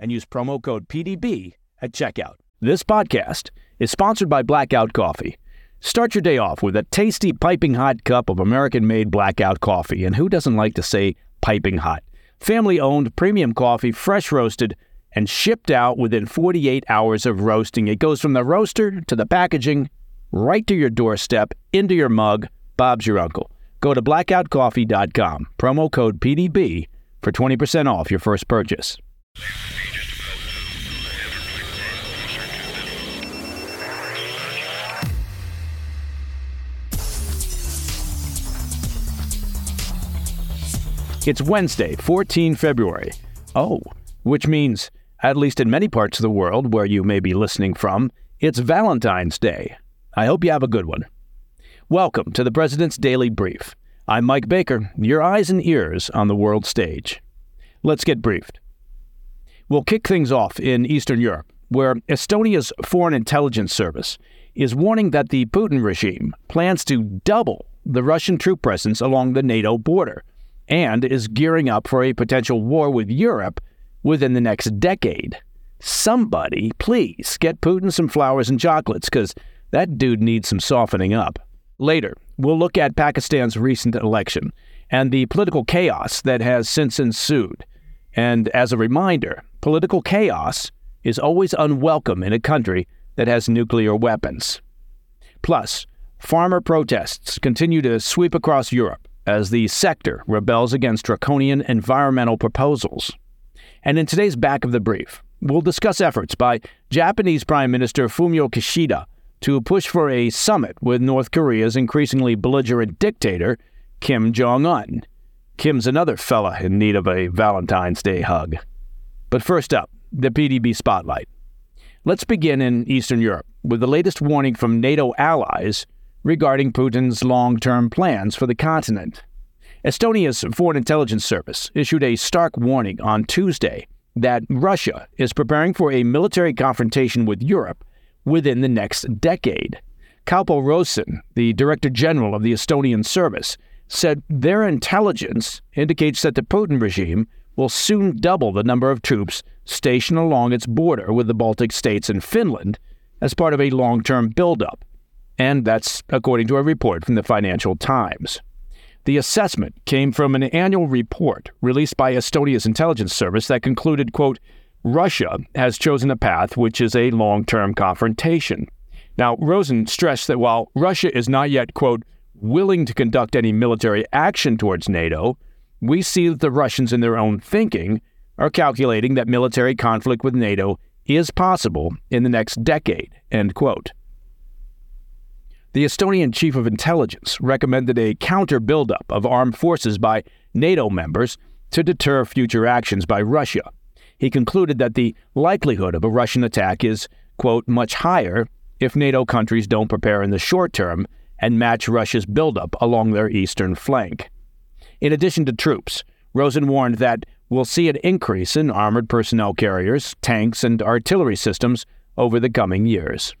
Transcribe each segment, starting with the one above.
and use promo code PDB at checkout. This podcast is sponsored by Blackout Coffee. Start your day off with a tasty, piping hot cup of American made Blackout coffee. And who doesn't like to say piping hot? Family owned premium coffee, fresh roasted, and shipped out within 48 hours of roasting. It goes from the roaster to the packaging, right to your doorstep, into your mug. Bob's your uncle. Go to blackoutcoffee.com, promo code PDB for 20% off your first purchase. It's Wednesday, 14 February. Oh, which means, at least in many parts of the world where you may be listening from, it's Valentine's Day. I hope you have a good one. Welcome to the President's Daily Brief. I'm Mike Baker, your eyes and ears on the world stage. Let's get briefed. We'll kick things off in Eastern Europe, where Estonia's Foreign Intelligence Service is warning that the Putin regime plans to double the Russian troop presence along the NATO border and is gearing up for a potential war with Europe within the next decade. Somebody, please, get Putin some flowers and chocolates, because that dude needs some softening up. Later, we'll look at Pakistan's recent election and the political chaos that has since ensued. And as a reminder, political chaos is always unwelcome in a country that has nuclear weapons. Plus, farmer protests continue to sweep across Europe as the sector rebels against draconian environmental proposals. And in today's back of the brief, we'll discuss efforts by Japanese Prime Minister Fumio Kishida to push for a summit with North Korea's increasingly belligerent dictator, Kim Jong un. Kim's another fella in need of a Valentine's Day hug. But first up, the PDB spotlight. Let's begin in Eastern Europe with the latest warning from NATO allies regarding Putin's long term plans for the continent. Estonia's Foreign Intelligence Service issued a stark warning on Tuesday that Russia is preparing for a military confrontation with Europe within the next decade. Kaupo Rosin, the Director General of the Estonian service, said their intelligence indicates that the Putin regime will soon double the number of troops stationed along its border with the Baltic states and Finland as part of a long term buildup and that's according to a report from the Financial Times. The assessment came from an annual report released by Estonia's intelligence service that concluded, quote, Russia has chosen a path which is a long-term confrontation. Now, Rosin stressed that while Russia is not yet, quote, willing to conduct any military action towards NATO, we see that the Russians in their own thinking are calculating that military conflict with NATO is possible in the next decade, end quote. The Estonian chief of intelligence recommended a counter buildup of armed forces by NATO members to deter future actions by Russia. He concluded that the likelihood of a Russian attack is, quote, much higher if NATO countries don't prepare in the short term and match Russia's buildup along their eastern flank. In addition to troops, Rosin warned that we'll see an increase in armored personnel carriers, tanks, and artillery systems over the coming years.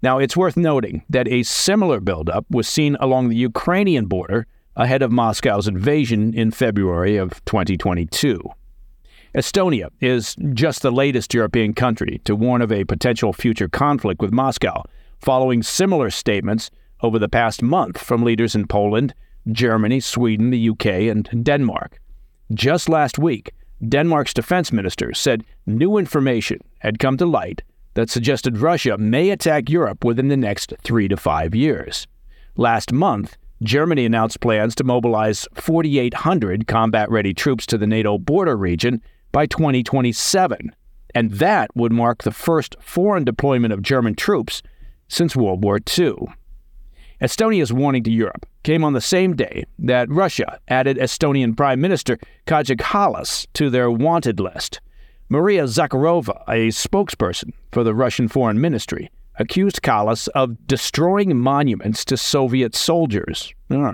Now, it's worth noting that a similar buildup was seen along the Ukrainian border ahead of Moscow's invasion in February of 2022. Estonia is just the latest European country to warn of a potential future conflict with Moscow, following similar statements over the past month from leaders in Poland, Germany, Sweden, the UK, and Denmark. Just last week, Denmark's defense minister said new information had come to light that suggested Russia may attack Europe within the next three to five years. Last month, Germany announced plans to mobilize 4,800 combat ready troops to the NATO border region by 2027, and that would mark the first foreign deployment of German troops since World War II. Estonia's warning to Europe came on the same day that Russia added Estonian Prime Minister Kaja Kallas to their wanted list. Maria Zakharova, a spokesperson for the Russian Foreign Ministry, accused Kallas of destroying monuments to Soviet soldiers. Uh,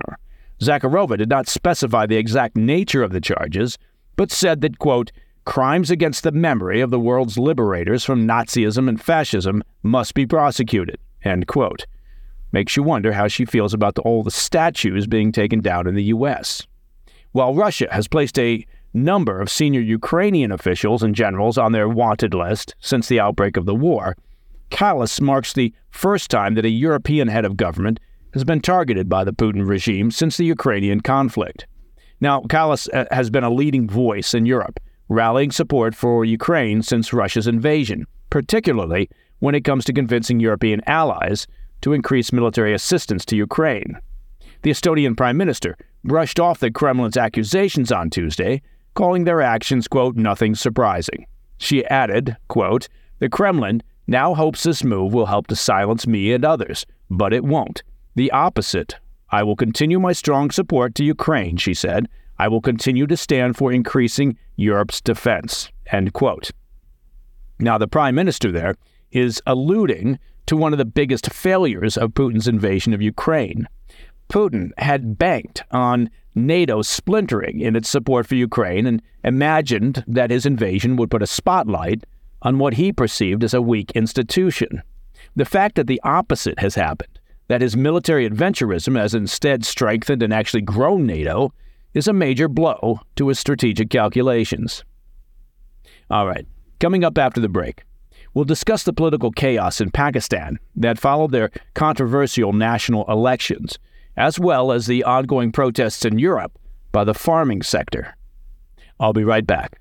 Zakharova did not specify the exact nature of the charges, but said that, quote, crimes against the memory of the world's liberators from Nazism and fascism must be prosecuted, end quote. Makes you wonder how she feels about the, all the statues being taken down in the U.S. While Russia has placed a number of senior Ukrainian officials and generals on their wanted list since the outbreak of the war, Kallas marks the first time that a European head of government has been targeted by the Putin regime since the Ukrainian conflict. Now, Kallas uh, has been a leading voice in Europe, rallying support for Ukraine since Russia's invasion, particularly when it comes to convincing European allies to increase military assistance to Ukraine. The Estonian Prime Minister brushed off the Kremlin's accusations on Tuesday, calling their actions, quote, nothing surprising. She added, quote, the Kremlin now hopes this move will help to silence me and others, but it won't. The opposite. I will continue my strong support to Ukraine, she said. I will continue to stand for increasing Europe's defense. End quote. Now, the prime minister there is alluding to one of the biggest failures of Putin's invasion of Ukraine. Putin had banked on NATO splintering in its support for Ukraine and imagined that his invasion would put a spotlight on what he perceived as a weak institution. The fact that the opposite has happened, that his military adventurism has instead strengthened and actually grown NATO, is a major blow to his strategic calculations. All right, coming up after the break, we'll discuss the political chaos in Pakistan that followed their controversial national elections as well as the ongoing protests in Europe by the farming sector. I'll be right back.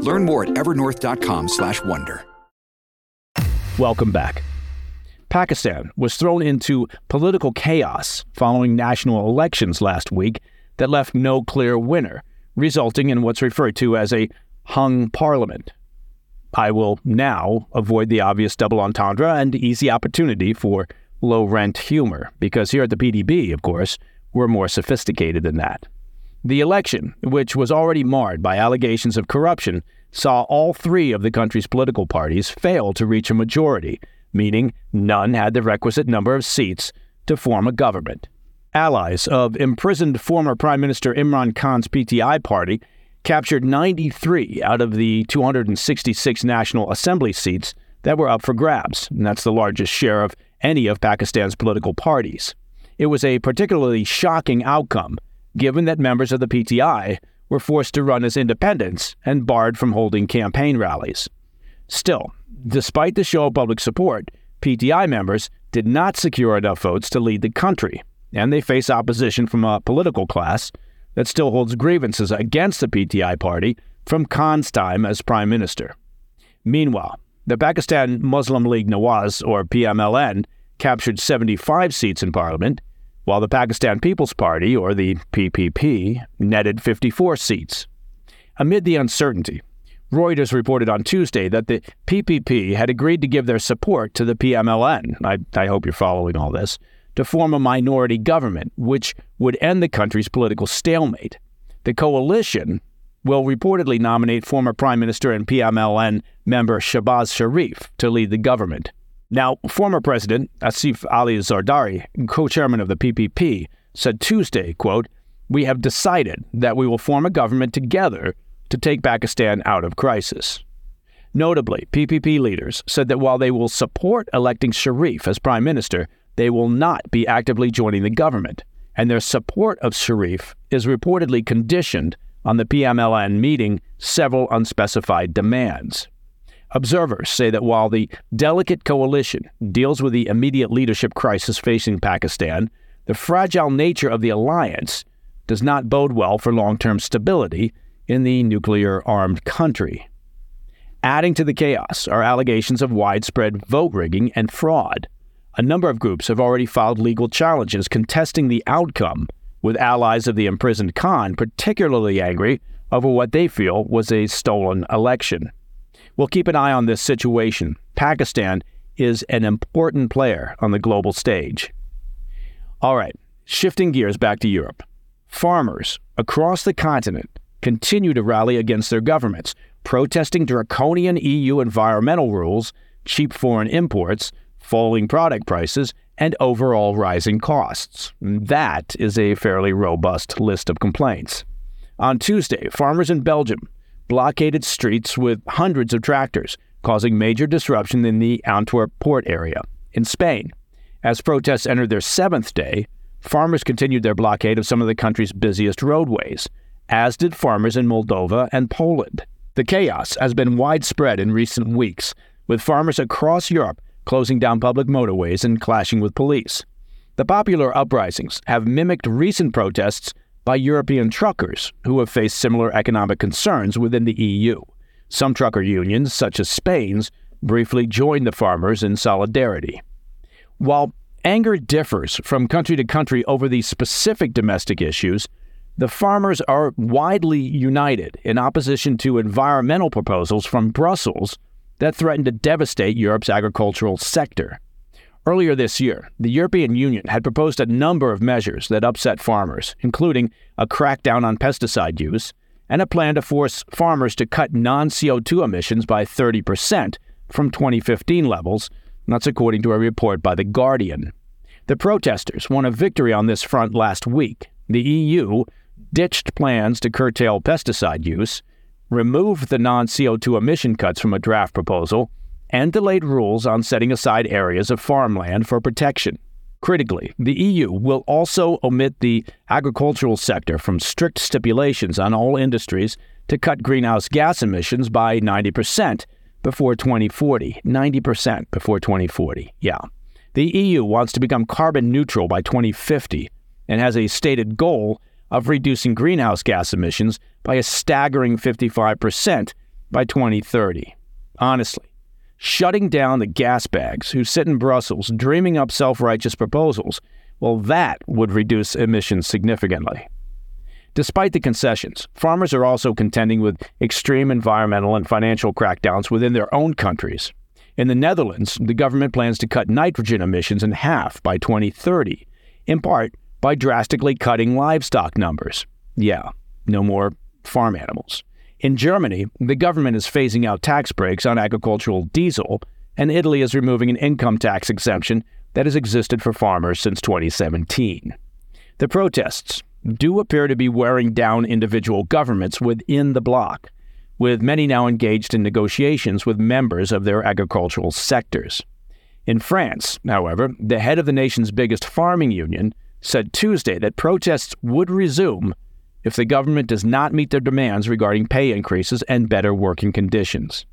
Learn more at evernorth.com/wonder. Welcome back. Pakistan was thrown into political chaos following national elections last week that left no clear winner, resulting in what's referred to as a hung parliament. I will now avoid the obvious double entendre and easy opportunity for low rent humor, because here at the PDB, of course, we're more sophisticated than that. The election, which was already marred by allegations of corruption, saw all three of the country's political parties fail to reach a majority, meaning none had the requisite number of seats to form a government. Allies of imprisoned former Prime Minister Imran Khan's PTI party captured 93 out of the 266 National Assembly seats that were up for grabs, and that's the largest share of any of Pakistan's political parties. It was a particularly shocking outcome, given that members of the PTI were forced to run as independents and barred from holding campaign rallies. Still, despite the show of public support, PTI members did not secure enough votes to lead the country, and they face opposition from a political class that still holds grievances against the PTI party from Khan's time as prime minister. Meanwhile, the Pakistan Muslim League Nawaz, or PMLN, captured 75 seats in parliament, while the Pakistan People's Party, or the PPP, netted 54 seats. Amid the uncertainty, Reuters reported on Tuesday that the PPP had agreed to give their support to the PMLN. I, I hope you're following all this to form a minority government, which would end the country's political stalemate. The coalition will reportedly nominate former Prime Minister and PMLN member Shehbaz Sharif to lead the government. Now, former President Asif Ali Zardari, co-chairman of the PPP, said Tuesday, quote, "We have decided that we will form a government together to take Pakistan out of crisis." Notably, PPP leaders said that while they will support electing Sharif as prime minister, they will not be actively joining the government, and their support of Sharif is reportedly conditioned on the PMLN meeting several unspecified demands. Observers say that while the delicate coalition deals with the immediate leadership crisis facing Pakistan, the fragile nature of the alliance does not bode well for long term stability in the nuclear armed country. Adding to the chaos are allegations of widespread vote rigging and fraud. A number of groups have already filed legal challenges contesting the outcome, with allies of the imprisoned Khan particularly angry over what they feel was a stolen election. We'll keep an eye on this situation. Pakistan is an important player on the global stage. All right, shifting gears back to Europe. Farmers across the continent continue to rally against their governments, protesting draconian EU environmental rules, cheap foreign imports, falling product prices, and overall rising costs. That is a fairly robust list of complaints. On Tuesday, farmers in Belgium blockaded streets with hundreds of tractors, causing major disruption in the Antwerp port area. In Spain, as protests entered their seventh day, farmers continued their blockade of some of the country's busiest roadways, as did farmers in Moldova and Poland. The chaos has been widespread in recent weeks, with farmers across Europe closing down public motorways and clashing with police. The popular uprisings have mimicked recent protests by European truckers who have faced similar economic concerns within the EU. Some trucker unions, such as Spain's, briefly joined the farmers in solidarity. While anger differs from country to country over these specific domestic issues, the farmers are widely united in opposition to environmental proposals from Brussels that threaten to devastate Europe's agricultural sector. Earlier this year, the European Union had proposed a number of measures that upset farmers, including a crackdown on pesticide use and a plan to force farmers to cut non CO2 emissions by 30% from 2015 levels. That's according to a report by The Guardian. The protesters won a victory on this front last week. The EU ditched plans to curtail pesticide use, removed the non CO2 emission cuts from a draft proposal, and delayed rules on setting aside areas of farmland for protection. Critically, the EU will also omit the agricultural sector from strict stipulations on all industries to cut greenhouse gas emissions by 90% before 2040. 90% before 2040, yeah. The EU wants to become carbon neutral by 2050 and has a stated goal of reducing greenhouse gas emissions by a staggering 55% by 2030. Honestly, shutting down the gas bags who sit in Brussels dreaming up self righteous proposals, well, that would reduce emissions significantly. Despite the concessions, farmers are also contending with extreme environmental and financial crackdowns within their own countries. In the Netherlands, the government plans to cut nitrogen emissions in half by 2030, in part by drastically cutting livestock numbers. Yeah, no more farm animals. In Germany, the government is phasing out tax breaks on agricultural diesel, and Italy is removing an income tax exemption that has existed for farmers since 2017. The protests do appear to be wearing down individual governments within the bloc, with many now engaged in negotiations with members of their agricultural sectors. In France, however, the head of the nation's biggest farming union said Tuesday that protests would resume if the government does not meet their demands regarding pay increases and better working conditions.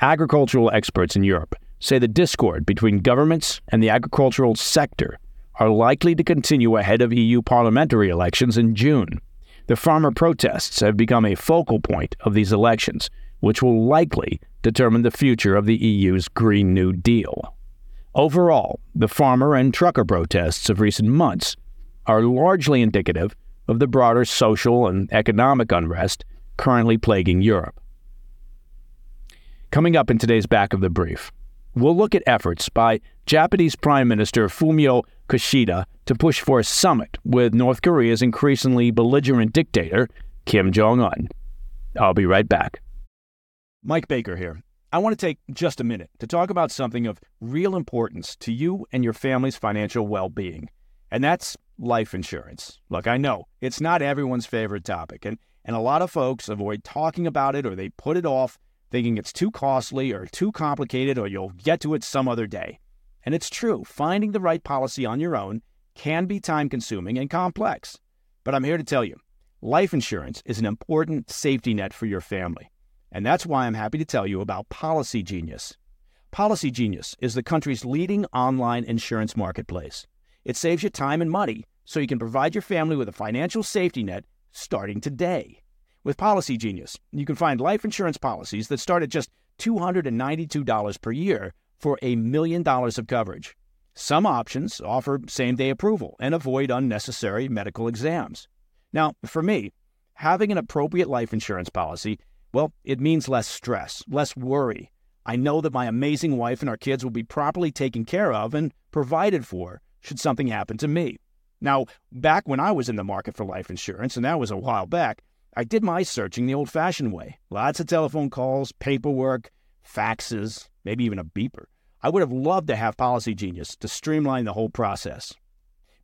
Agricultural experts in Europe say the discord between governments and the agricultural sector are likely to continue ahead of EU parliamentary elections in June. The farmer protests have become a focal point of these elections, which will likely determine the future of the EU's Green New Deal. Overall, the farmer and trucker protests of recent months are largely indicative of the broader social and economic unrest currently plaguing Europe. Coming up in today's back of the brief, we'll look at efforts by Japanese Prime Minister Fumio Kishida to push for a summit with North Korea's increasingly belligerent dictator, Kim Jong un. I'll be right back. Mike Baker here. I want to take just a minute to talk about something of real importance to you and your family's financial well being, and that's life insurance. Look, I know it's not everyone's favorite topic, and, and a lot of folks avoid talking about it or they put it off thinking it's too costly or too complicated or you'll get to it some other day. And it's true, finding the right policy on your own can be time consuming and complex. But I'm here to tell you life insurance is an important safety net for your family. And that's why I'm happy to tell you about Policy Genius. Policy Genius is the country's leading online insurance marketplace. It saves you time and money so you can provide your family with a financial safety net starting today. With Policy Genius, you can find life insurance policies that start at just $292 per year for a million dollars of coverage. Some options offer same day approval and avoid unnecessary medical exams. Now, for me, having an appropriate life insurance policy, well, it means less stress, less worry. I know that my amazing wife and our kids will be properly taken care of and provided for should something happen to me. Now, back when I was in the market for life insurance, and that was a while back, I did my searching the old fashioned way lots of telephone calls, paperwork, faxes, maybe even a beeper. I would have loved to have Policy Genius to streamline the whole process.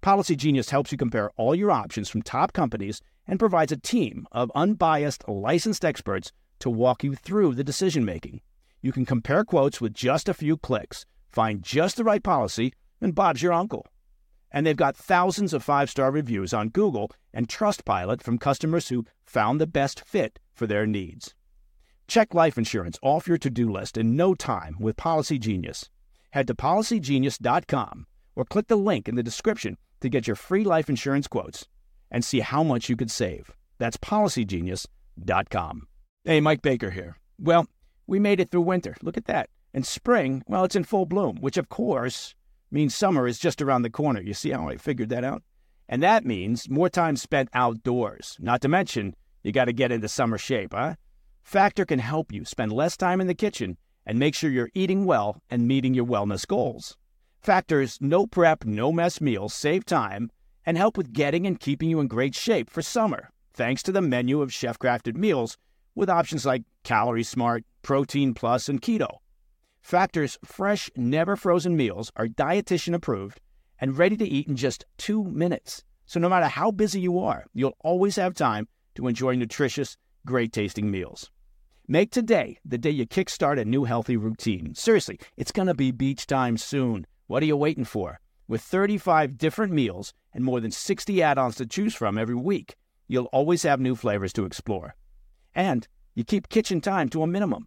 Policy Genius helps you compare all your options from top companies and provides a team of unbiased, licensed experts to walk you through the decision making. You can compare quotes with just a few clicks, find just the right policy, and Bob's your uncle. And they've got thousands of five star reviews on Google and Trustpilot from customers who found the best fit for their needs. Check life insurance off your to do list in no time with Policy Genius. Head to policygenius.com or click the link in the description to get your free life insurance quotes and see how much you could save. That's policygenius.com. Hey, Mike Baker here. Well, we made it through winter. Look at that. And spring, well, it's in full bloom, which of course means summer is just around the corner. You see how I figured that out? And that means more time spent outdoors. Not to mention, you got to get into summer shape, huh? Factor can help you spend less time in the kitchen and make sure you're eating well and meeting your wellness goals. Factor's no prep, no mess meals save time and help with getting and keeping you in great shape for summer, thanks to the menu of chef crafted meals with options like Calorie Smart, Protein Plus, and Keto. Factor's fresh, never frozen meals are dietitian approved and ready to eat in just two minutes. So no matter how busy you are, you'll always have time to enjoy nutritious, great tasting meals. Make today the day you kickstart a new healthy routine. Seriously, it's going to be beach time soon. What are you waiting for? With 35 different meals and more than 60 add ons to choose from every week, you'll always have new flavors to explore. And you keep kitchen time to a minimum.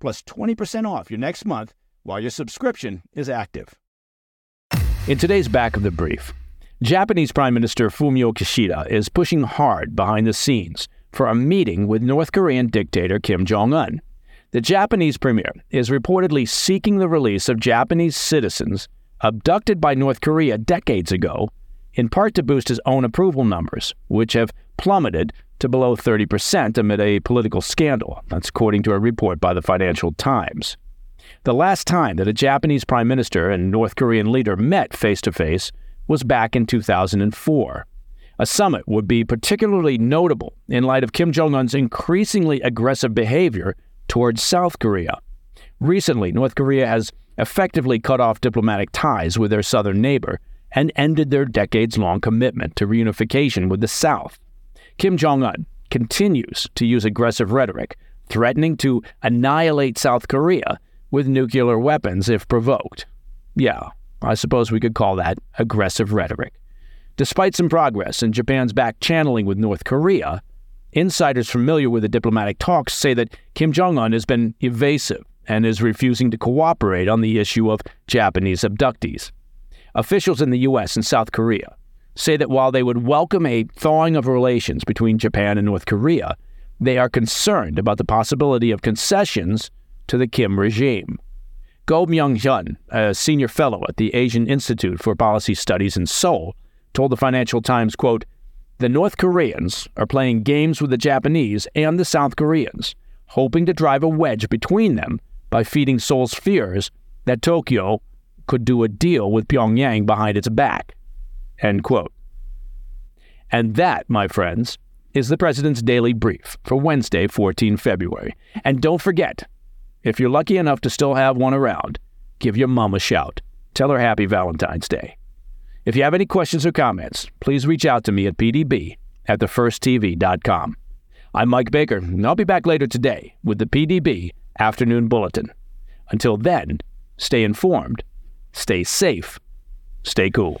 plus 20% off your next month while your subscription is active. In today's back of the brief, Japanese Prime Minister Fumio Kishida is pushing hard behind the scenes for a meeting with North Korean dictator Kim Jong un. The Japanese premier is reportedly seeking the release of Japanese citizens abducted by North Korea decades ago, in part to boost his own approval numbers, which have plummeted to below 30% amid a political scandal. That's according to a report by the Financial Times. The last time that a Japanese prime minister and North Korean leader met face to face was back in 2004. A summit would be particularly notable in light of Kim Jong un's increasingly aggressive behavior towards South Korea. Recently, North Korea has effectively cut off diplomatic ties with their southern neighbor and ended their decades long commitment to reunification with the South. Kim Jong un continues to use aggressive rhetoric, threatening to annihilate South Korea with nuclear weapons if provoked. Yeah, I suppose we could call that aggressive rhetoric. Despite some progress in Japan's back channeling with North Korea, insiders familiar with the diplomatic talks say that Kim Jong un has been evasive and is refusing to cooperate on the issue of Japanese abductees. Officials in the U.S. and South Korea say that while they would welcome a thawing of relations between Japan and North Korea, they are concerned about the possibility of concessions to the Kim regime. Go Myung Hyun, a senior fellow at the Asian Institute for Policy Studies in Seoul, told the Financial Times, quote, The North Koreans are playing games with the Japanese and the South Koreans, hoping to drive a wedge between them by feeding Seoul's fears that Tokyo could do a deal with Pyongyang behind its back. End quote. And that, my friends, is the President's Daily Brief for Wednesday, 14 February. And don't forget, if you're lucky enough to still have one around, give your mom a shout. Tell her Happy Valentine's Day. If you have any questions or comments, please reach out to me at pdb at thefirsttv.com. I'm Mike Baker, and I'll be back later today with the PDB Afternoon Bulletin. Until then, stay informed, stay safe, stay cool.